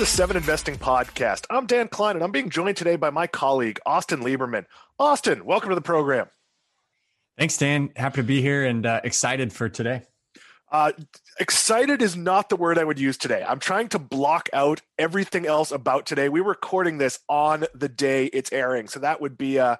the Seven Investing Podcast. I'm Dan Kline, and I'm being joined today by my colleague, Austin Lieberman. Austin, welcome to the program. Thanks, Dan. Happy to be here and uh, excited for today. Uh, excited is not the word I would use today. I'm trying to block out everything else about today. We're recording this on the day it's airing. So that would be uh,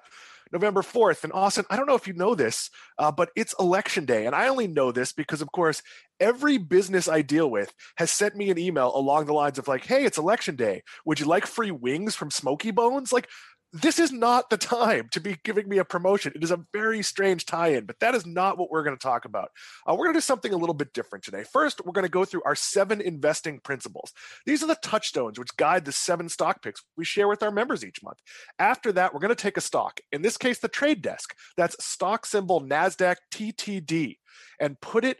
November 4th. And Austin, I don't know if you know this, uh, but it's election day. And I only know this because, of course, every business I deal with has sent me an email along the lines of, like, hey, it's election day. Would you like free wings from Smokey Bones? Like, this is not the time to be giving me a promotion. It is a very strange tie in, but that is not what we're going to talk about. Uh, we're going to do something a little bit different today. First, we're going to go through our seven investing principles. These are the touchstones which guide the seven stock picks we share with our members each month. After that, we're going to take a stock, in this case, the trade desk. That's stock symbol NASDAQ TTD, and put it.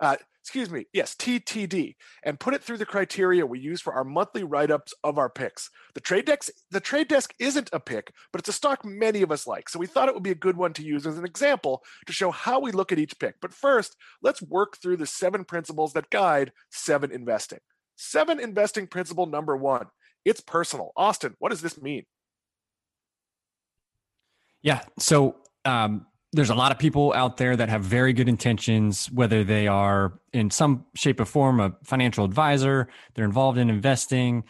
Uh, excuse me, yes, TTD, and put it through the criteria we use for our monthly write-ups of our picks. The trade desk, the trade desk isn't a pick, but it's a stock many of us like. So we thought it would be a good one to use as an example to show how we look at each pick. But first, let's work through the seven principles that guide seven investing. Seven investing principle number one. It's personal. Austin, what does this mean? Yeah. So um, there's a lot of people out there that have very good intentions, whether they are in some shape or form a financial advisor, they're involved in investing,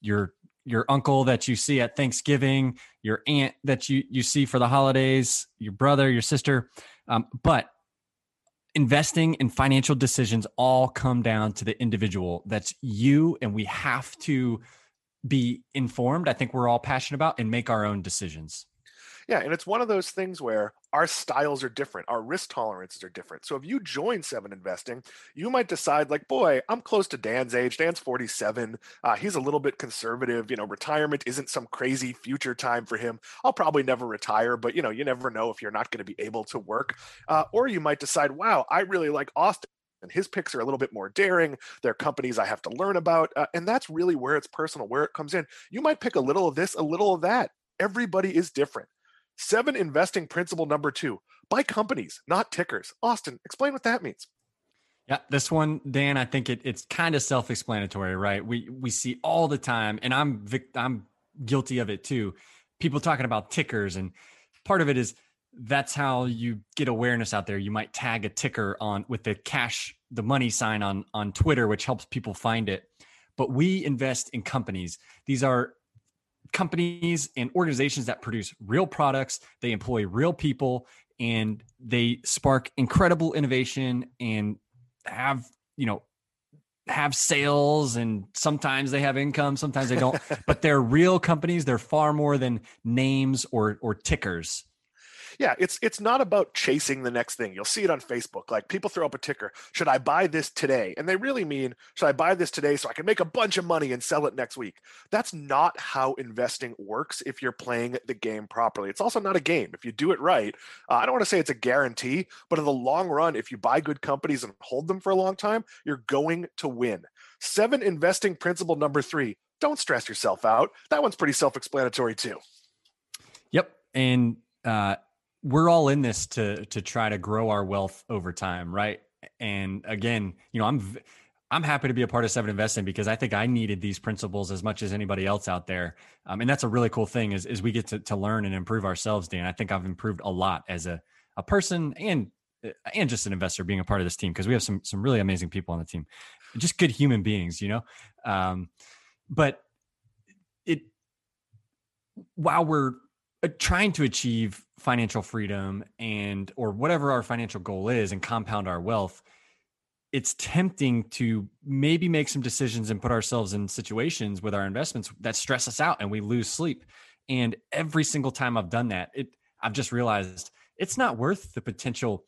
your your uncle that you see at Thanksgiving, your aunt that you you see for the holidays, your brother, your sister, um, but investing and financial decisions all come down to the individual. That's you, and we have to be informed. I think we're all passionate about and make our own decisions. Yeah, and it's one of those things where our styles are different, our risk tolerances are different. So if you join Seven Investing, you might decide, like, boy, I'm close to Dan's age. Dan's 47. Uh, he's a little bit conservative. You know, retirement isn't some crazy future time for him. I'll probably never retire, but you know, you never know if you're not going to be able to work. Uh, or you might decide, wow, I really like Austin and his picks are a little bit more daring. They're companies I have to learn about. Uh, and that's really where it's personal, where it comes in. You might pick a little of this, a little of that. Everybody is different. Seven investing principle number two buy companies, not tickers. Austin, explain what that means. Yeah, this one, Dan, I think it, it's kind of self-explanatory, right? We we see all the time, and I'm vic- I'm guilty of it too. People talking about tickers, and part of it is that's how you get awareness out there. You might tag a ticker on with the cash, the money sign on on Twitter, which helps people find it. But we invest in companies. These are companies and organizations that produce real products, they employ real people, and they spark incredible innovation and have, you know, have sales and sometimes they have income, sometimes they don't, but they're real companies. They're far more than names or or tickers yeah, it's it's not about chasing the next thing. You'll see it on Facebook. Like people throw up a ticker, should I buy this today? And they really mean, should I buy this today so I can make a bunch of money and sell it next week? That's not how investing works if you're playing the game properly. It's also not a game. If you do it right, uh, I don't want to say it's a guarantee, but in the long run, if you buy good companies and hold them for a long time, you're going to win. Seven investing principle number three don't stress yourself out. That one's pretty self explanatory too. Yep. And uh, we're all in this to to try to grow our wealth over time, right? And again, you know, I'm I'm happy to be a part of Seven Investing because I think I needed these principles as much as anybody else out there. Um, and that's a really cool thing is, is we get to, to learn and improve ourselves, Dan. I think I've improved a lot as a, a person and and just an investor being a part of this team because we have some some really amazing people on the team, just good human beings, you know. Um, but it while we're Uh, trying to achieve financial freedom and or whatever our financial goal is and compound our wealth it's tempting to maybe make some decisions and put ourselves in situations with our investments that stress us out and we lose sleep. And every single time i've done that it i've just realized it's not worth the potential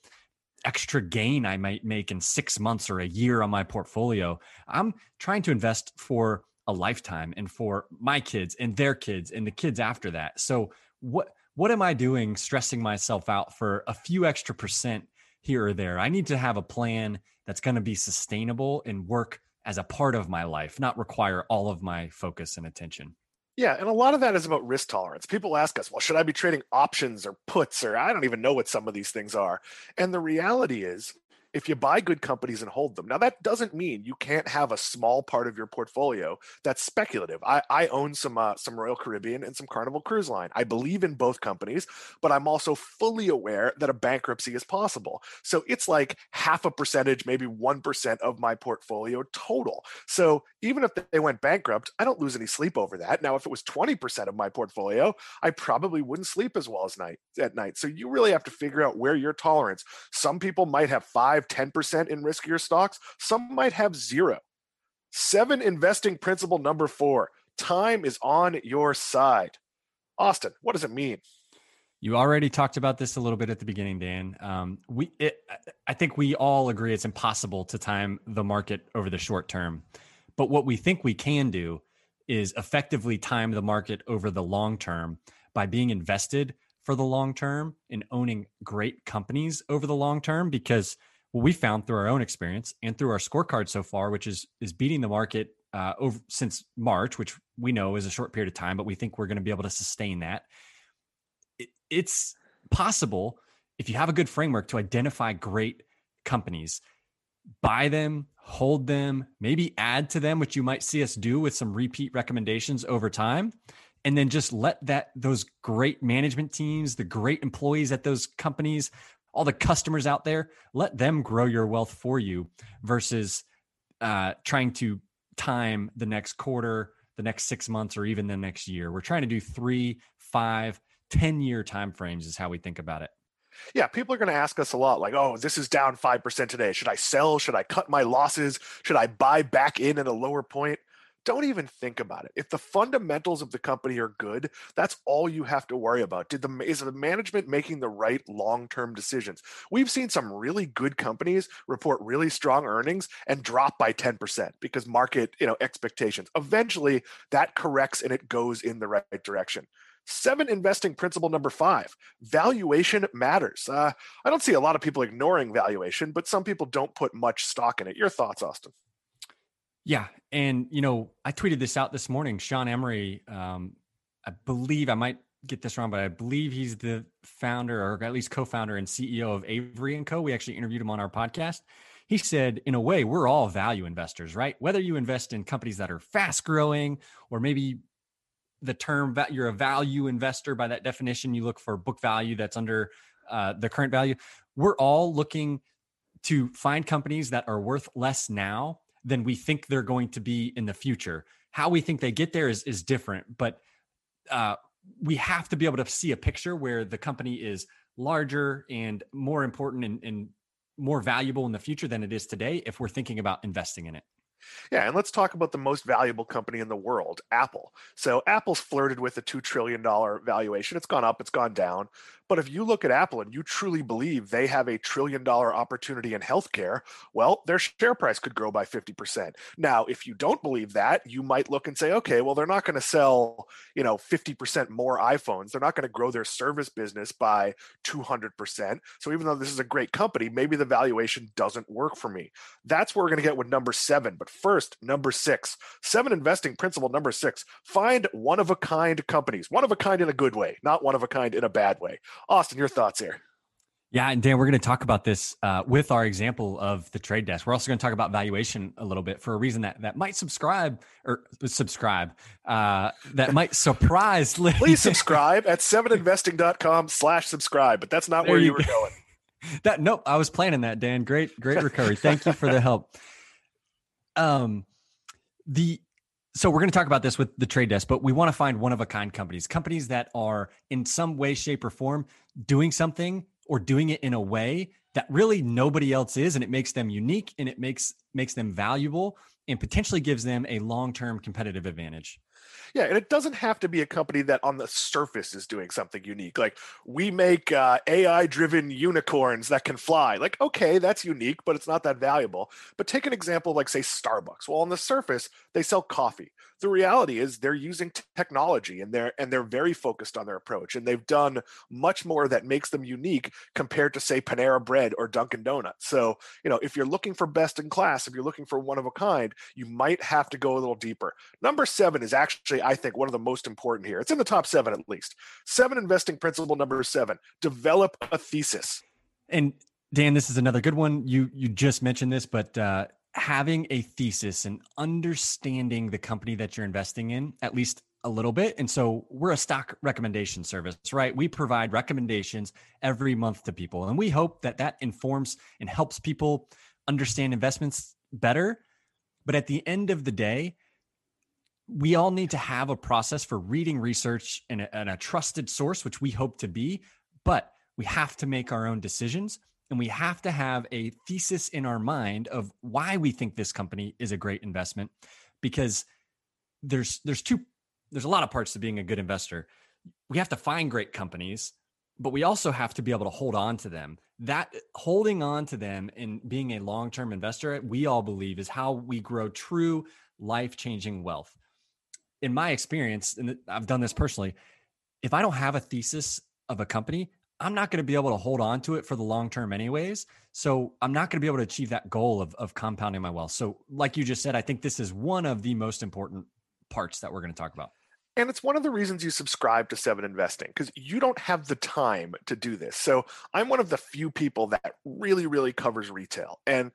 extra gain i might make in 6 months or a year on my portfolio. I'm trying to invest for a lifetime and for my kids and their kids and the kids after that. So what what am I doing stressing myself out for a few extra percent here or there? I need to have a plan that's going to be sustainable and work as a part of my life, not require all of my focus and attention. Yeah, and a lot of that is about risk tolerance. People ask us, well, should I be trading options or puts or I don't even know what some of these things are. And the reality is if you buy good companies and hold them. Now, that doesn't mean you can't have a small part of your portfolio that's speculative. I, I own some uh, some Royal Caribbean and some Carnival Cruise Line. I believe in both companies, but I'm also fully aware that a bankruptcy is possible. So it's like half a percentage, maybe 1% of my portfolio total. So even if they went bankrupt, I don't lose any sleep over that. Now, if it was 20% of my portfolio, I probably wouldn't sleep as well as night at night. So you really have to figure out where your tolerance. Some people might have 5, 10% in riskier stocks. Some might have zero. Seven investing principle number 4. Time is on your side. Austin, what does it mean? You already talked about this a little bit at the beginning, Dan. Um, we, it, I think we all agree it's impossible to time the market over the short term. But what we think we can do is effectively time the market over the long term by being invested for the long term and owning great companies over the long term because what we found through our own experience and through our scorecard so far which is is beating the market uh, over since March which we know is a short period of time but we think we're going to be able to sustain that it, it's possible if you have a good framework to identify great companies buy them, hold them, maybe add to them, which you might see us do with some repeat recommendations over time. And then just let that those great management teams, the great employees at those companies, all the customers out there, let them grow your wealth for you versus uh, trying to time the next quarter, the next six months, or even the next year. We're trying to do three, five, ten year time frames is how we think about it yeah, people are going to ask us a lot like, oh, this is down 5% today. Should I sell? Should I cut my losses? Should I buy back in at a lower point? Don't even think about it. If the fundamentals of the company are good, that's all you have to worry about. Did the is the management making the right long-term decisions? We've seen some really good companies report really strong earnings and drop by 10% because market, you know, expectations. Eventually that corrects and it goes in the right direction. Seven investing principle number five valuation matters. Uh, I don't see a lot of people ignoring valuation, but some people don't put much stock in it. Your thoughts, Austin? Yeah. And, you know, I tweeted this out this morning. Sean Emery, um, I believe I might get this wrong, but I believe he's the founder or at least co founder and CEO of Avery and Co. We actually interviewed him on our podcast. He said, in a way, we're all value investors, right? Whether you invest in companies that are fast growing or maybe the term that you're a value investor by that definition you look for book value that's under uh, the current value we're all looking to find companies that are worth less now than we think they're going to be in the future how we think they get there is is different but uh, we have to be able to see a picture where the company is larger and more important and, and more valuable in the future than it is today if we're thinking about investing in it yeah, and let's talk about the most valuable company in the world, Apple. So Apple's flirted with a $2 trillion valuation. It's gone up, it's gone down. But if you look at Apple and you truly believe they have a trillion dollar opportunity in healthcare, well, their share price could grow by 50%. Now, if you don't believe that, you might look and say, okay, well, they're not going to sell, you know, 50% more iPhones. They're not going to grow their service business by 200%. So even though this is a great company, maybe the valuation doesn't work for me. That's where we're going to get with number seven. But first, number six, seven investing principle number six, find one of a kind companies, one of a kind in a good way, not one of a kind in a bad way. Austin, your thoughts here. Yeah, and Dan, we're going to talk about this uh, with our example of the trade desk. We're also going to talk about valuation a little bit for a reason that that might subscribe or subscribe uh, that might surprise. Please subscribe at seveninvesting.com slash subscribe, but that's not there where you, you were going. that nope, I was planning that, Dan. Great, great recovery. Thank you for the help. Um, the so we're going to talk about this with the trade desk, but we want to find one of a kind companies, companies that are in some way, shape, or form doing something or doing it in a way that really nobody else is, and it makes them unique and it makes makes them valuable and potentially gives them a long term competitive advantage. Yeah, and it doesn't have to be a company that on the surface is doing something unique. Like we make uh, AI-driven unicorns that can fly. Like, okay, that's unique, but it's not that valuable. But take an example, like say Starbucks. Well, on the surface, they sell coffee. The reality is they're using technology and they're and they're very focused on their approach. And they've done much more that makes them unique compared to say Panera Bread or Dunkin' Donuts. So, you know, if you're looking for best in class, if you're looking for one of a kind, you might have to go a little deeper. Number seven is actually, I think, one of the most important here. It's in the top seven at least. Seven investing principle number seven: develop a thesis. And Dan, this is another good one. You you just mentioned this, but uh, having a thesis and understanding the company that you're investing in, at least a little bit. And so we're a stock recommendation service, right? We provide recommendations every month to people, and we hope that that informs and helps people understand investments better. But at the end of the day, we all need to have a process for reading research and a, and a trusted source, which we hope to be. But we have to make our own decisions and we have to have a thesis in our mind of why we think this company is a great investment because there's there's two there's a lot of parts to being a good investor. We have to find great companies but we also have to be able to hold on to them. That holding on to them and being a long-term investor we all believe is how we grow true life-changing wealth. In my experience and i've done this personally if i don't have a thesis of a company I'm not going to be able to hold on to it for the long term, anyways. So I'm not going to be able to achieve that goal of, of compounding my wealth. So, like you just said, I think this is one of the most important parts that we're going to talk about. And it's one of the reasons you subscribe to Seven Investing because you don't have the time to do this. So I'm one of the few people that really, really covers retail. And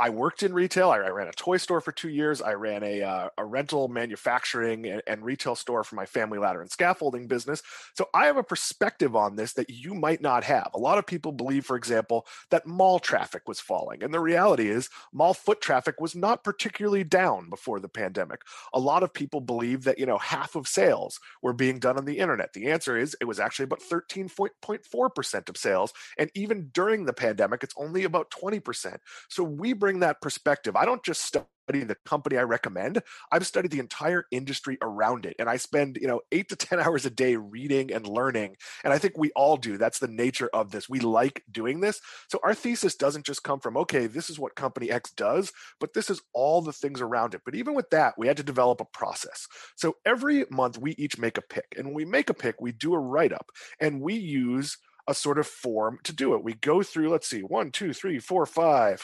I worked in retail. I, I, ran a toy store for two years. I ran a, uh, a rental manufacturing and, and, retail store for my family ladder and scaffolding business. So I have a perspective on this that you might not have. A lot of people believe, for example, that mall traffic was falling. And the reality is, mall foot traffic was not particularly down before the pandemic. A lot of people believe that, you know, half of sales were being done on the internet. The answer is it was actually about 13.4% of sales. And even during the pandemic, it's only about 20%. So we bring that perspective. I don't just study the company I recommend. I've studied the entire industry around it. And I spend, you know, eight to 10 hours a day reading and learning. And I think we all do. That's the nature of this. We like doing this. So our thesis doesn't just come from, okay, this is what company X does, but this is all the things around it. But even with that, we had to develop a process. So every month we each make a pick. And when we make a pick, we do a write up and we use a sort of form to do it. We go through, let's see, one, two, three, four, five,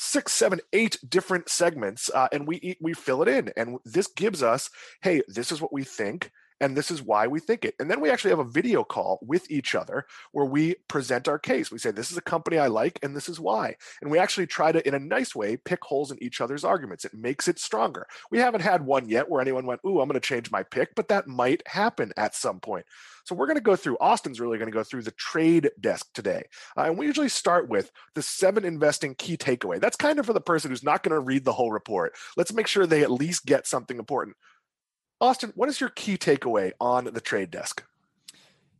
six, seven, eight different segments, uh, and we we fill it in. And this gives us, hey, this is what we think and this is why we think it. And then we actually have a video call with each other where we present our case. We say, This is a company I like, and this is why. And we actually try to, in a nice way, pick holes in each other's arguments. It makes it stronger. We haven't had one yet where anyone went, Ooh, I'm going to change my pick, but that might happen at some point. So we're going to go through, Austin's really going to go through the trade desk today. Uh, and we usually start with the seven investing key takeaway. That's kind of for the person who's not going to read the whole report. Let's make sure they at least get something important. Austin, what is your key takeaway on the trade desk?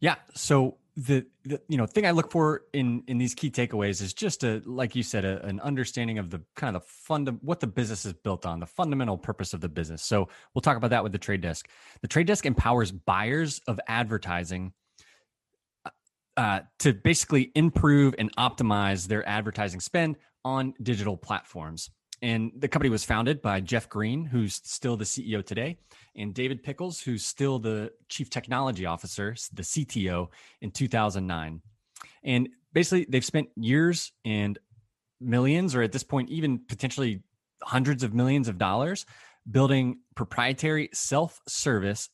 Yeah, so the, the you know thing I look for in in these key takeaways is just a like you said a, an understanding of the kind of the fund what the business is built on, the fundamental purpose of the business. So we'll talk about that with the trade desk. The trade desk empowers buyers of advertising uh, to basically improve and optimize their advertising spend on digital platforms. And the company was founded by Jeff Green, who's still the CEO today, and David Pickles, who's still the chief technology officer, the CTO in 2009. And basically, they've spent years and millions, or at this point, even potentially hundreds of millions of dollars building proprietary self service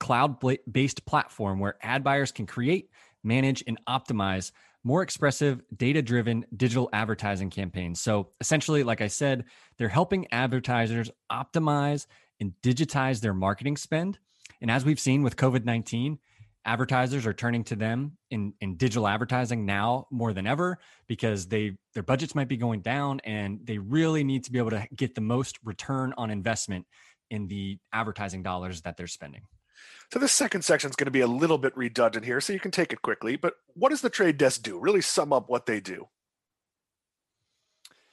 cloud based platform where ad buyers can create, manage, and optimize more expressive, data driven digital advertising campaigns. So essentially, like I said, they're helping advertisers optimize and digitize their marketing spend. And as we've seen with COVID 19, advertisers are turning to them in, in digital advertising now more than ever because they their budgets might be going down and they really need to be able to get the most return on investment in the advertising dollars that they're spending. So this second section is going to be a little bit redundant here, so you can take it quickly. But what does the trade desk do? Really sum up what they do.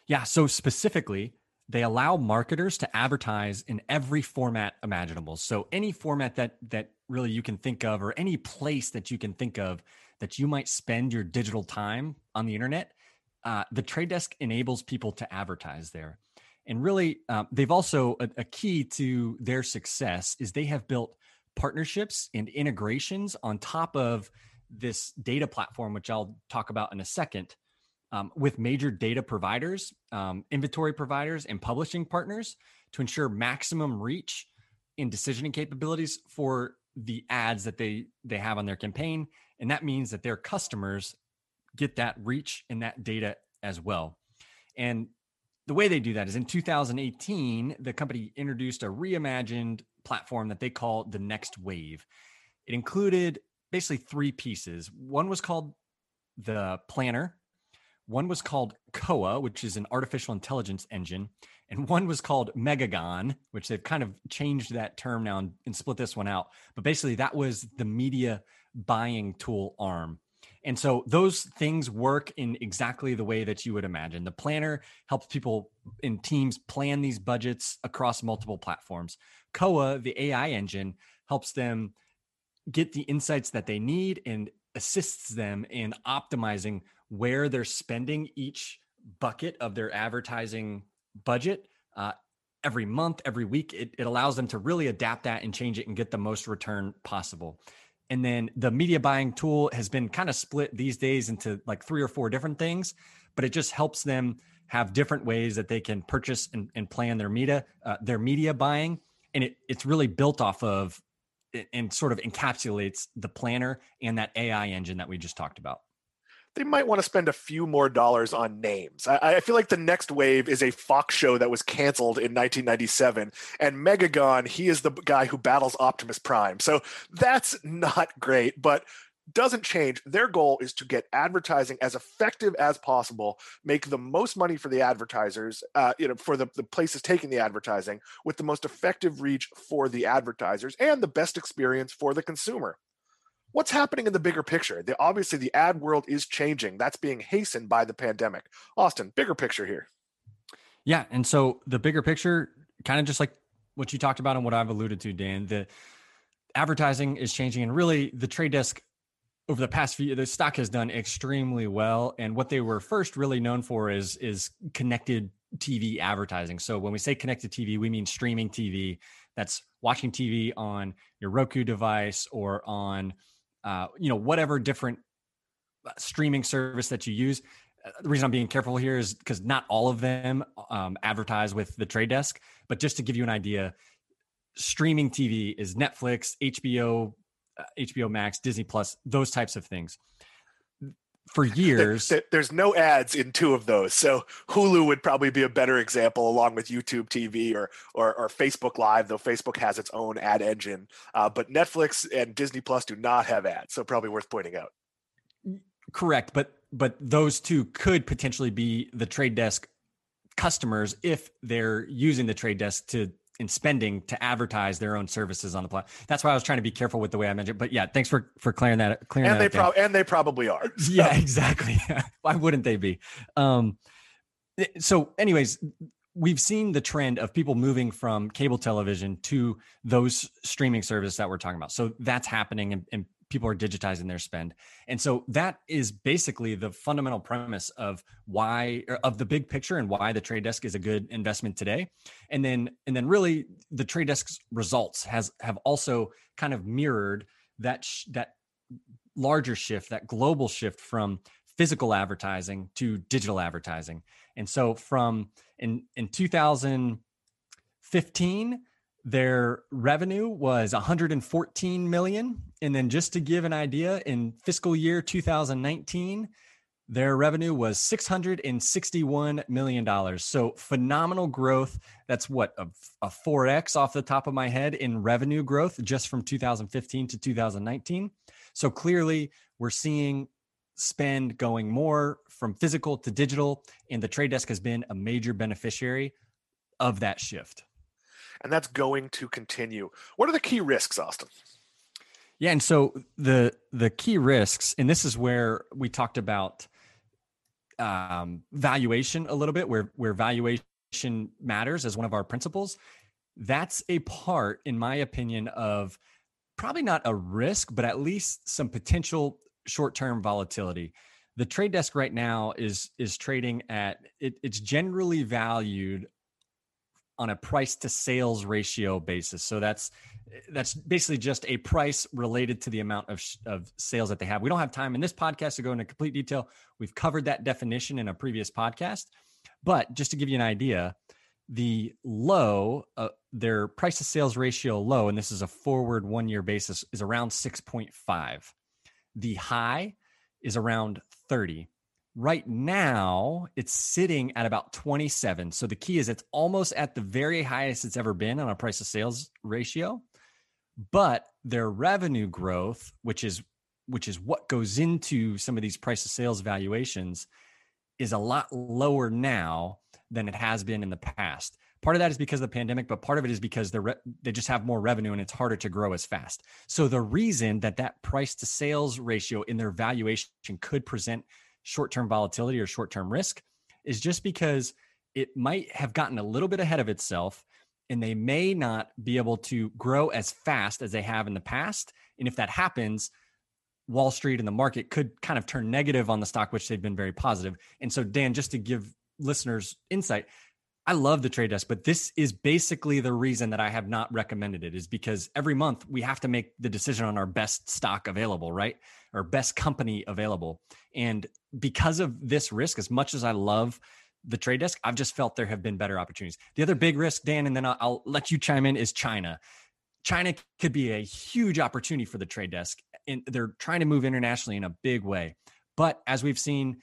Yeah. So specifically, they allow marketers to advertise in every format imaginable. So any format that that really you can think of, or any place that you can think of that you might spend your digital time on the internet, uh, the trade desk enables people to advertise there. And really, uh, they've also a, a key to their success is they have built partnerships and integrations on top of this data platform, which I'll talk about in a second, um, with major data providers, um, inventory providers, and publishing partners to ensure maximum reach in decisioning capabilities for the ads that they they have on their campaign and that means that their customers get that reach and that data as well. And the way they do that is in 2018, the company introduced a reimagined platform that they call the Next Wave. It included basically three pieces. One was called the Planner, one was called Koa, which is an artificial intelligence engine, and one was called Megagon, which they've kind of changed that term now and, and split this one out. But basically, that was the media buying tool arm. And so those things work in exactly the way that you would imagine. The planner helps people in teams plan these budgets across multiple platforms. Koa, the AI engine, helps them get the insights that they need and assists them in optimizing where they're spending each bucket of their advertising budget uh, every month, every week. It, it allows them to really adapt that and change it and get the most return possible. And then the media buying tool has been kind of split these days into like three or four different things, but it just helps them have different ways that they can purchase and, and plan their media, uh, their media buying. And it, it's really built off of and sort of encapsulates the planner and that AI engine that we just talked about they might want to spend a few more dollars on names. I, I, feel like the next wave is a Fox show that was canceled in 1997, and Megagon, he is the guy who battles Optimus Prime. So that's not great, but doesn't change. Their goal is to get advertising as effective as possible, make the most money for the advertisers, uh, you know, for the, the places taking the advertising, with the most effective reach for the advertisers and the best experience for the consumer what's happening in the bigger picture? The, obviously, the ad world is changing. That's being hastened by the pandemic. Austin, bigger picture here. Yeah, and so the bigger picture, kind of just like what you talked about and what I've alluded to, Dan. The advertising is changing, and really, the trade desk over the past few the stock has done extremely well and what they were first really known for is is connected tv advertising so when we say connected tv we mean streaming tv that's watching tv on your roku device or on uh, you know, whatever different uh, streaming service that you use. Uh, the reason I'm being careful here is because not all of them um, advertise with the trade desk, but just to give you an idea, streaming TV is Netflix, HBO, uh, HBO Max, Disney Plus, those types of things. For years, there's no ads in two of those, so Hulu would probably be a better example, along with YouTube TV or or, or Facebook Live, though Facebook has its own ad engine. Uh, but Netflix and Disney Plus do not have ads, so probably worth pointing out. Correct, but but those two could potentially be the trade desk customers if they're using the trade desk to in spending to advertise their own services on the platform. That's why I was trying to be careful with the way I mentioned. But yeah, thanks for for clearing that clearing and that they probably and they probably are. So. Yeah, exactly. why wouldn't they be? Um, eh, so, anyways, we've seen the trend of people moving from cable television to those streaming services that we're talking about. So that's happening, and, and people are digitizing their spend. And so that is basically the fundamental premise of why er, of the big picture and why the trade desk is a good investment today. And then and then really the trade desk's results has have also kind of mirrored that sh- that larger shift that global shift from physical advertising to digital advertising. And so from in in 2015 their revenue was 114 million. And then just to give an idea in fiscal year 2019 their revenue was 661 million dollars. So phenomenal growth. That's what a, a 4x off the top of my head in revenue growth just from 2015 to 2019 so clearly we're seeing spend going more from physical to digital and the trade desk has been a major beneficiary of that shift and that's going to continue. What are the key risks, Austin? Yeah, and so the the key risks, and this is where we talked about um, valuation a little bit, where where valuation matters as one of our principles. That's a part, in my opinion, of probably not a risk, but at least some potential short term volatility. The trade desk right now is is trading at it, it's generally valued on a price to sales ratio basis. So that's that's basically just a price related to the amount of, of sales that they have. We don't have time in this podcast to go into complete detail. We've covered that definition in a previous podcast, but just to give you an idea, the low, uh, their price to sales ratio low, and this is a forward one year basis, is around 6.5. The high is around 30. Right now, it's sitting at about 27. So the key is it's almost at the very highest it's ever been on a price to sales ratio. But their revenue growth, which is which is what goes into some of these price to sales valuations, is a lot lower now than it has been in the past. Part of that is because of the pandemic, but part of it is because they re- they just have more revenue and it's harder to grow as fast. So the reason that that price to sales ratio in their valuation could present short-term volatility or short-term risk is just because it might have gotten a little bit ahead of itself and they may not be able to grow as fast as they have in the past. And if that happens, Wall Street and the market could kind of turn negative on the stock, which they've been very positive. And so, Dan, just to give listeners insight, I love the trade desk, but this is basically the reason that I have not recommended it is because every month we have to make the decision on our best stock available, right? Or best company available. And because of this risk, as much as I love the trade desk, I've just felt there have been better opportunities. The other big risk, Dan, and then I'll, I'll let you chime in, is China. China could be a huge opportunity for the trade desk, and they're trying to move internationally in a big way. But as we've seen,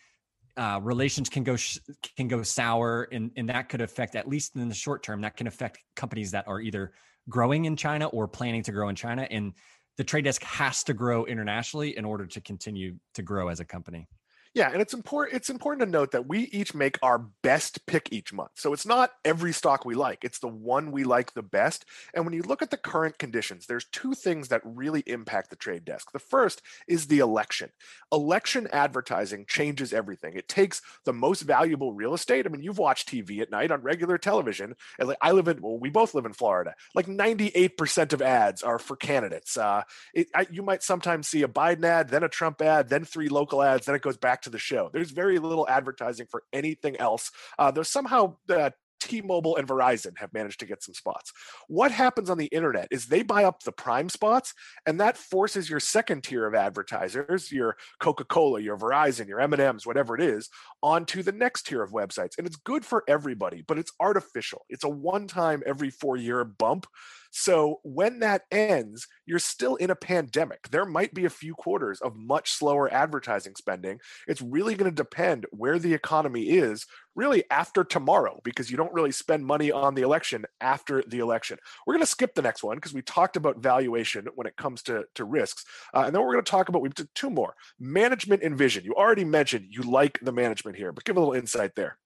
uh, relations can go sh- can go sour, and and that could affect at least in the short term. That can affect companies that are either growing in China or planning to grow in China, and the trade desk has to grow internationally in order to continue to grow as a company. Yeah, and it's important it's important to note that we each make our best pick each month. So it's not every stock we like, it's the one we like the best. And when you look at the current conditions, there's two things that really impact the trade desk. The first is the election. Election advertising changes everything. It takes the most valuable real estate. I mean, you've watched TV at night on regular television. And like I live in well, we both live in Florida. Like 98% of ads are for candidates. Uh, it, I, you might sometimes see a Biden ad, then a Trump ad, then three local ads, then it goes back to the show. There's very little advertising for anything else. Uh, there's somehow uh, T-Mobile and Verizon have managed to get some spots. What happens on the internet is they buy up the prime spots, and that forces your second tier of advertisers, your Coca-Cola, your Verizon, your M&Ms, whatever it is, onto the next tier of websites. And it's good for everybody, but it's artificial. It's a one-time every four-year bump so when that ends, you're still in a pandemic. There might be a few quarters of much slower advertising spending. It's really going to depend where the economy is really after tomorrow because you don't really spend money on the election after the election. We're going to skip the next one because we talked about valuation when it comes to, to risks. Uh, and then we're going to talk about, we have two more management and vision. You already mentioned you like the management here, but give a little insight there.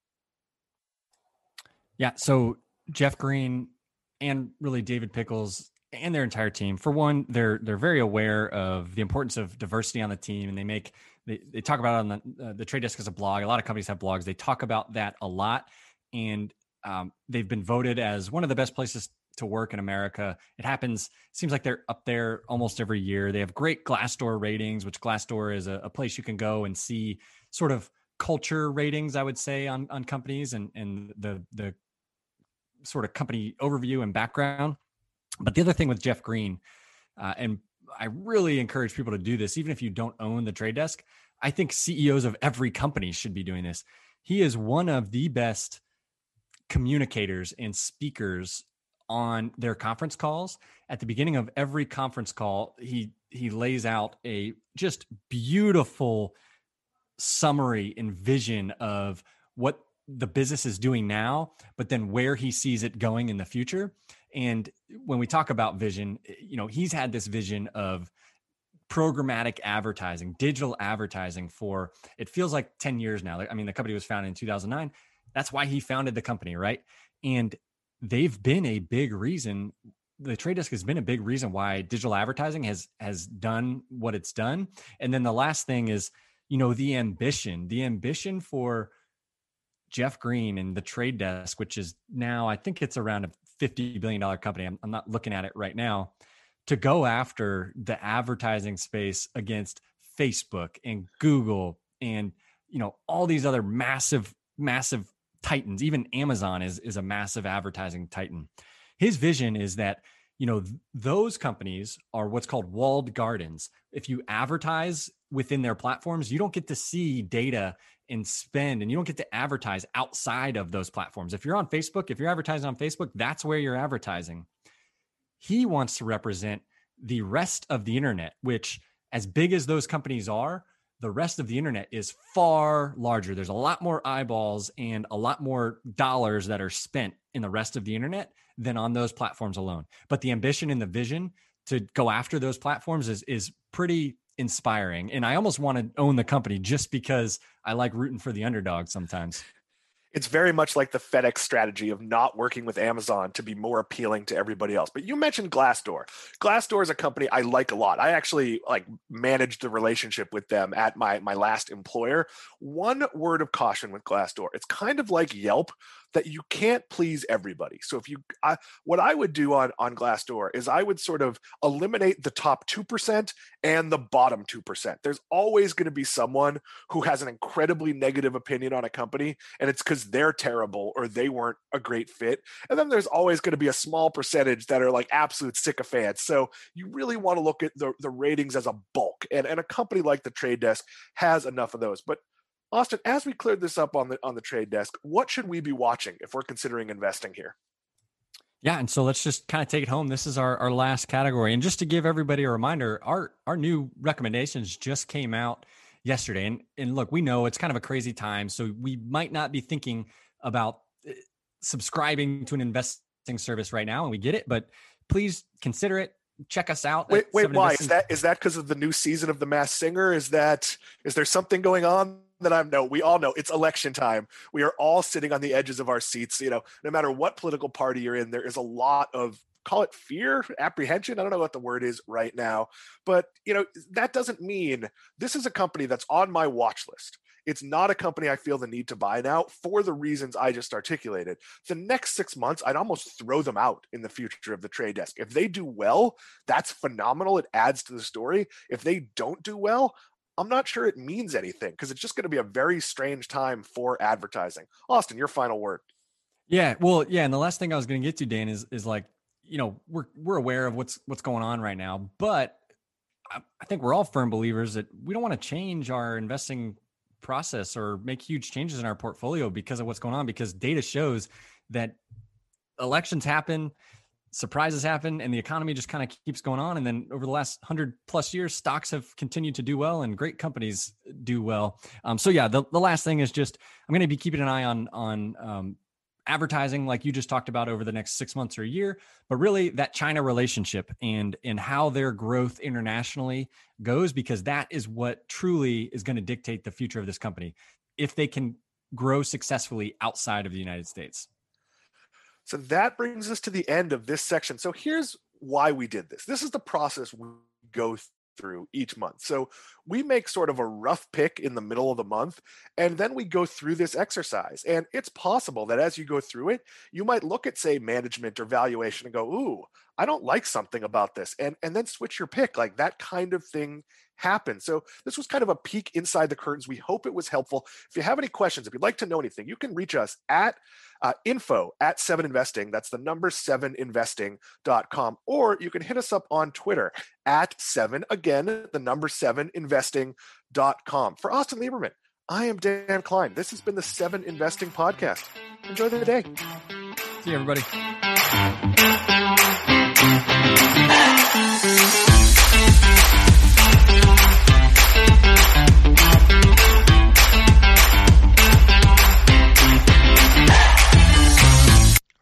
Yeah. So Jeff Green and really David Pickles and their entire team. For one, they're they're very aware of the importance of diversity on the team, and they make they, they talk about it on the uh, the trade desk as a blog. A lot of companies have blogs. They talk about that a lot, and um, they've been voted as one of the best places to work in America. It happens. Seems like they're up there almost every year. They have great Glassdoor ratings, which Glassdoor is a, a place you can go and see sort of culture ratings. I would say on on companies and and the the sort of company overview and background. But the other thing with Jeff Green, uh, and I really encourage people to do this, even if you don't own the trade desk. I think CEOs of every company should be doing this. He is one of the best communicators and speakers on their conference calls. At the beginning of every conference call, he he lays out a just beautiful summary and vision of what the business is doing now, but then where he sees it going in the future. And when we talk about vision, eh, you know, he's had this vision of programmatic advertising, digital advertising for it feels like 10 years now. I mean, the company was founded in 2009. That's why he founded the company, right? And they've been a big reason the trade desk has been a big reason why digital advertising has has done what it's done. And then the last thing is, you know, the ambition, the ambition for Jeff Green and the trade desk, which is now, I think it's around a $50 billion company. I'm, I'm not looking at it right now to go after the advertising space against Facebook and Google and, you know, all these other massive, massive titans. Even Amazon is, is a massive advertising titan. His vision is that, you know, th- those companies are what's called walled gardens. If you advertise within their platforms, you don't get to see data and spend and you don't get to advertise outside of those platforms. If you're on Facebook, if you're advertising on Facebook, that's where you're advertising. He wants to represent the rest of the internet, which as big as those companies are, the rest of the internet is far larger. There's a lot more eyeballs and a lot more dollars that are spent in the rest of the internet than on those platforms alone. But the ambition and the vision to go after those platforms is is pretty inspiring. And I almost want to own the company just because I like rooting for the underdog sometimes it's very much like the FedEx strategy of not working with Amazon to be more appealing to everybody else. But you mentioned Glassdoor. Glassdoor is a company I like a lot. I actually like managed the relationship with them at my my last employer. One word of caution with Glassdoor. It's kind of like Yelp that you can't please everybody. So if you, I, what I would do on on Glassdoor is I would sort of eliminate the top two percent and the bottom two percent. There's always going to be someone who has an incredibly negative opinion on a company, and it's they're terrible or they weren't a great fit. And then there's always going to be a small percentage that are like absolute sycophants. So you really want to look at the the ratings as a bulk, and and a company like the Trade Desk has enough of those, but Austin, as we cleared this up on the on the trade desk, what should we be watching if we're considering investing here? Yeah, and so let's just kind of take it home. This is our, our last category. And just to give everybody a reminder, our our new recommendations just came out yesterday. And and look, we know it's kind of a crazy time, so we might not be thinking about eh, subscribing to an investing service right now, and we get it, but please consider it check us out. Wait, wait, why is that? Is that because of the new season of The Masked Singer? Is that is there something going on that I'm no? We all know it's election time. We are all sitting on the edges of our seats. You know, no matter what political party you're in, there is a lot of call it fear, apprehension. I don't know what the word is right now, but you know that doesn't mean this is a company that's on my watch list. It's not a company I feel the need to buy now for the reasons I just articulated. The next six months, I'd almost throw them out in the future of the trade desk. If they do well, that's phenomenal. It adds to the story. If they don't do well, I'm not sure it means anything because it's just going to be a very strange time for advertising. Austin, your final word. Yeah, well, yeah, and the last thing I was going to get to, Dan, is is like, you know, we're we're aware of what's what's going on right now, but I, I think we're all firm believers that we don't want to change our investing process or make huge changes in our portfolio because of what's going on because data shows that elections happen surprises happen and the economy just kind of keeps going on and then over the last 100 plus years stocks have continued to do well and great companies do well. Um, so yeah the, the last thing is just i'm going to be keeping an eye on on um, advertising like you just talked about over the next six months or a year but really that china relationship and and how their growth internationally goes because that is what truly is going to dictate the future of this company if they can grow successfully outside of the united states. So that brings us to the end of this section. So here's why we did this. This is the process we go through each month. So we make sort of a rough pick in the middle of the month, and then we go through this exercise. And it's possible that as you go through it, you might look at, say, management or valuation and go, Ooh, I don't like something about this, and and then switch your pick. Like that kind of thing happens. So this was kind of a peek inside the curtains. We hope it was helpful. If you have any questions, if you'd like to know anything, you can reach us at uh, info at seven investing. That's the number seven investing.com. Or you can hit us up on Twitter at seven, again, the number seven investing.com. For Austin Lieberman, I am Dan Kline. This has been the Seven Investing Podcast. Enjoy the day. See you, everybody.